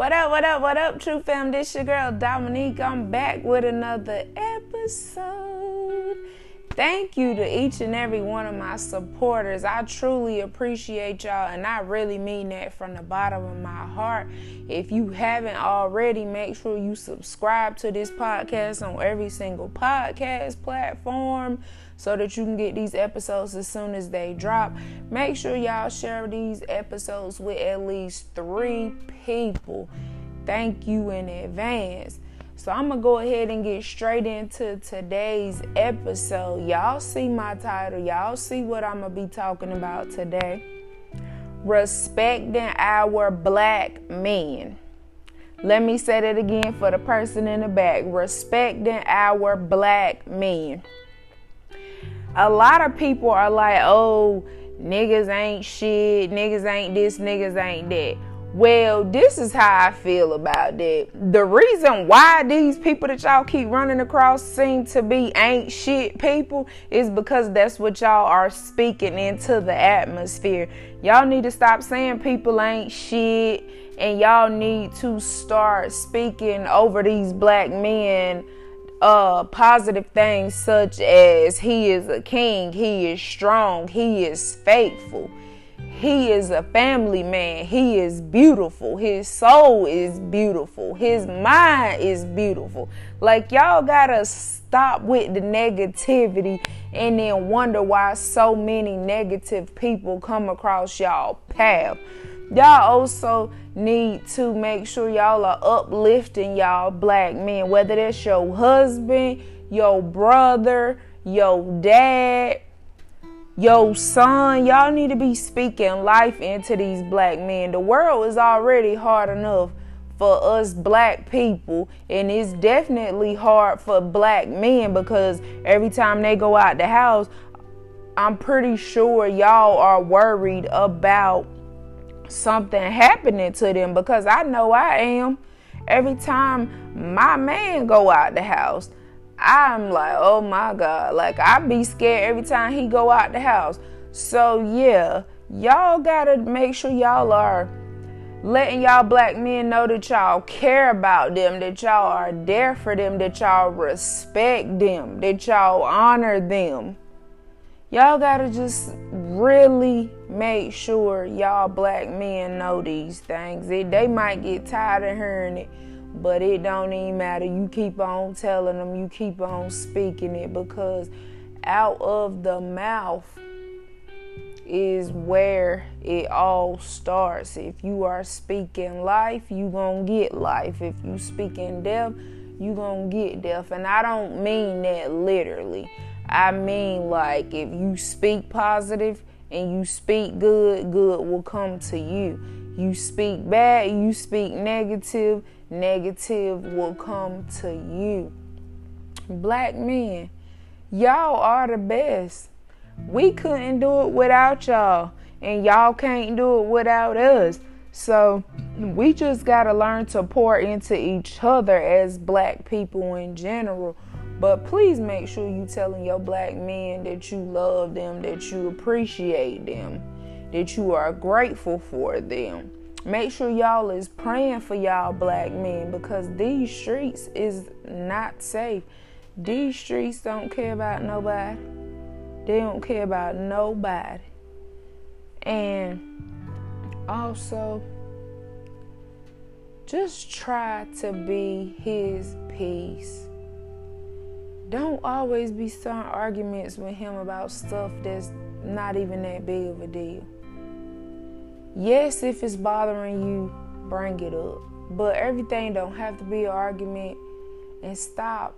What up, what up, what up, True Fam? This your girl Dominique. I'm back with another episode. Thank you to each and every one of my supporters. I truly appreciate y'all, and I really mean that from the bottom of my heart. If you haven't already, make sure you subscribe to this podcast on every single podcast platform so that you can get these episodes as soon as they drop. Make sure y'all share these episodes with at least three people. Thank you in advance. So I'm gonna go ahead and get straight into today's episode. Y'all see my title, y'all see what I'm gonna be talking about today. Respecting our black men. Let me say that again for the person in the back. Respecting our black men a lot of people are like, oh, niggas ain't shit, niggas ain't this, niggas ain't that. Well, this is how I feel about that. The reason why these people that y'all keep running across seem to be ain't shit people is because that's what y'all are speaking into the atmosphere. Y'all need to stop saying people ain't shit and y'all need to start speaking over these black men uh, positive things such as he is a king, he is strong, he is faithful, he is a family man, he is beautiful, his soul is beautiful, his mind is beautiful. Like, y'all gotta stop with the negativity and then wonder why so many negative people come across y'all path. Y'all also need to make sure y'all are uplifting y'all black men, whether that's your husband, your brother, your dad, your son. Y'all need to be speaking life into these black men. The world is already hard enough for us black people, and it's definitely hard for black men because every time they go out the house, I'm pretty sure y'all are worried about something happening to them because I know I am. Every time my man go out the house, I'm like, oh my God. Like I be scared every time he go out the house. So yeah, y'all gotta make sure y'all are letting y'all black men know that y'all care about them, that y'all are there for them, that y'all respect them, that y'all honor them. Y'all gotta just really make sure y'all black men know these things. They might get tired of hearing it, but it don't even matter. You keep on telling them, you keep on speaking it because out of the mouth is where it all starts. If you are speaking life, you going to get life. If you speaking death, you going to get death. And I don't mean that literally. I mean, like, if you speak positive and you speak good, good will come to you. You speak bad, you speak negative, negative will come to you. Black men, y'all are the best. We couldn't do it without y'all, and y'all can't do it without us. So, we just got to learn to pour into each other as black people in general but please make sure you telling your black men that you love them, that you appreciate them, that you are grateful for them. Make sure y'all is praying for y'all black men because these streets is not safe. These streets don't care about nobody. They don't care about nobody. And also just try to be his peace don't always be starting arguments with him about stuff that's not even that big of a deal. Yes, if it's bothering you, bring it up. But everything don't have to be an argument and stop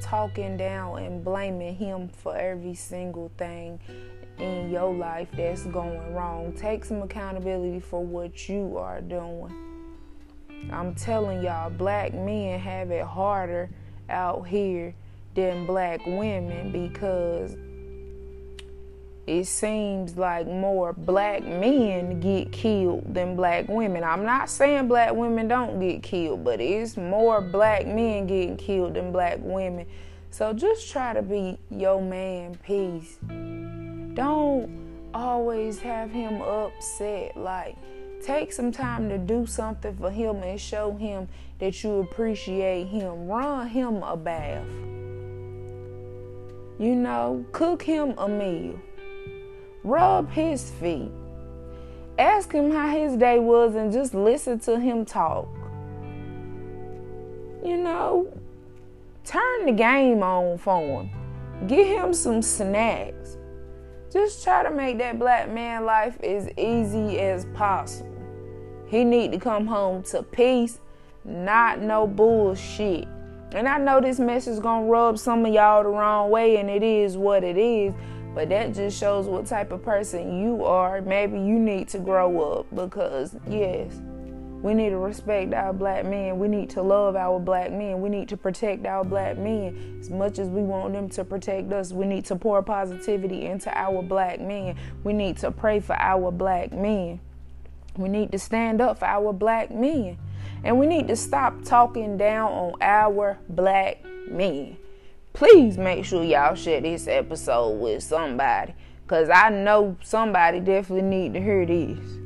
talking down and blaming him for every single thing in your life that's going wrong. Take some accountability for what you are doing. I'm telling y'all, black men have it harder out here than black women because it seems like more black men get killed than black women. I'm not saying black women don't get killed, but it's more black men getting killed than black women. So just try to be your man peace. Don't always have him upset. Like Take some time to do something for him and show him that you appreciate him. Run him a bath. You know, cook him a meal. Rub his feet. Ask him how his day was and just listen to him talk. You know, turn the game on for him. Get him some snacks. Just try to make that black man life as easy as possible. He need to come home to peace, not no bullshit. And I know this message gonna rub some of y'all the wrong way, and it is what it is. But that just shows what type of person you are. Maybe you need to grow up because yes, we need to respect our black men. We need to love our black men. We need to protect our black men as much as we want them to protect us. We need to pour positivity into our black men. We need to pray for our black men. We need to stand up for our black men. And we need to stop talking down on our black men. Please make sure y'all share this episode with somebody. Cause I know somebody definitely need to hear this.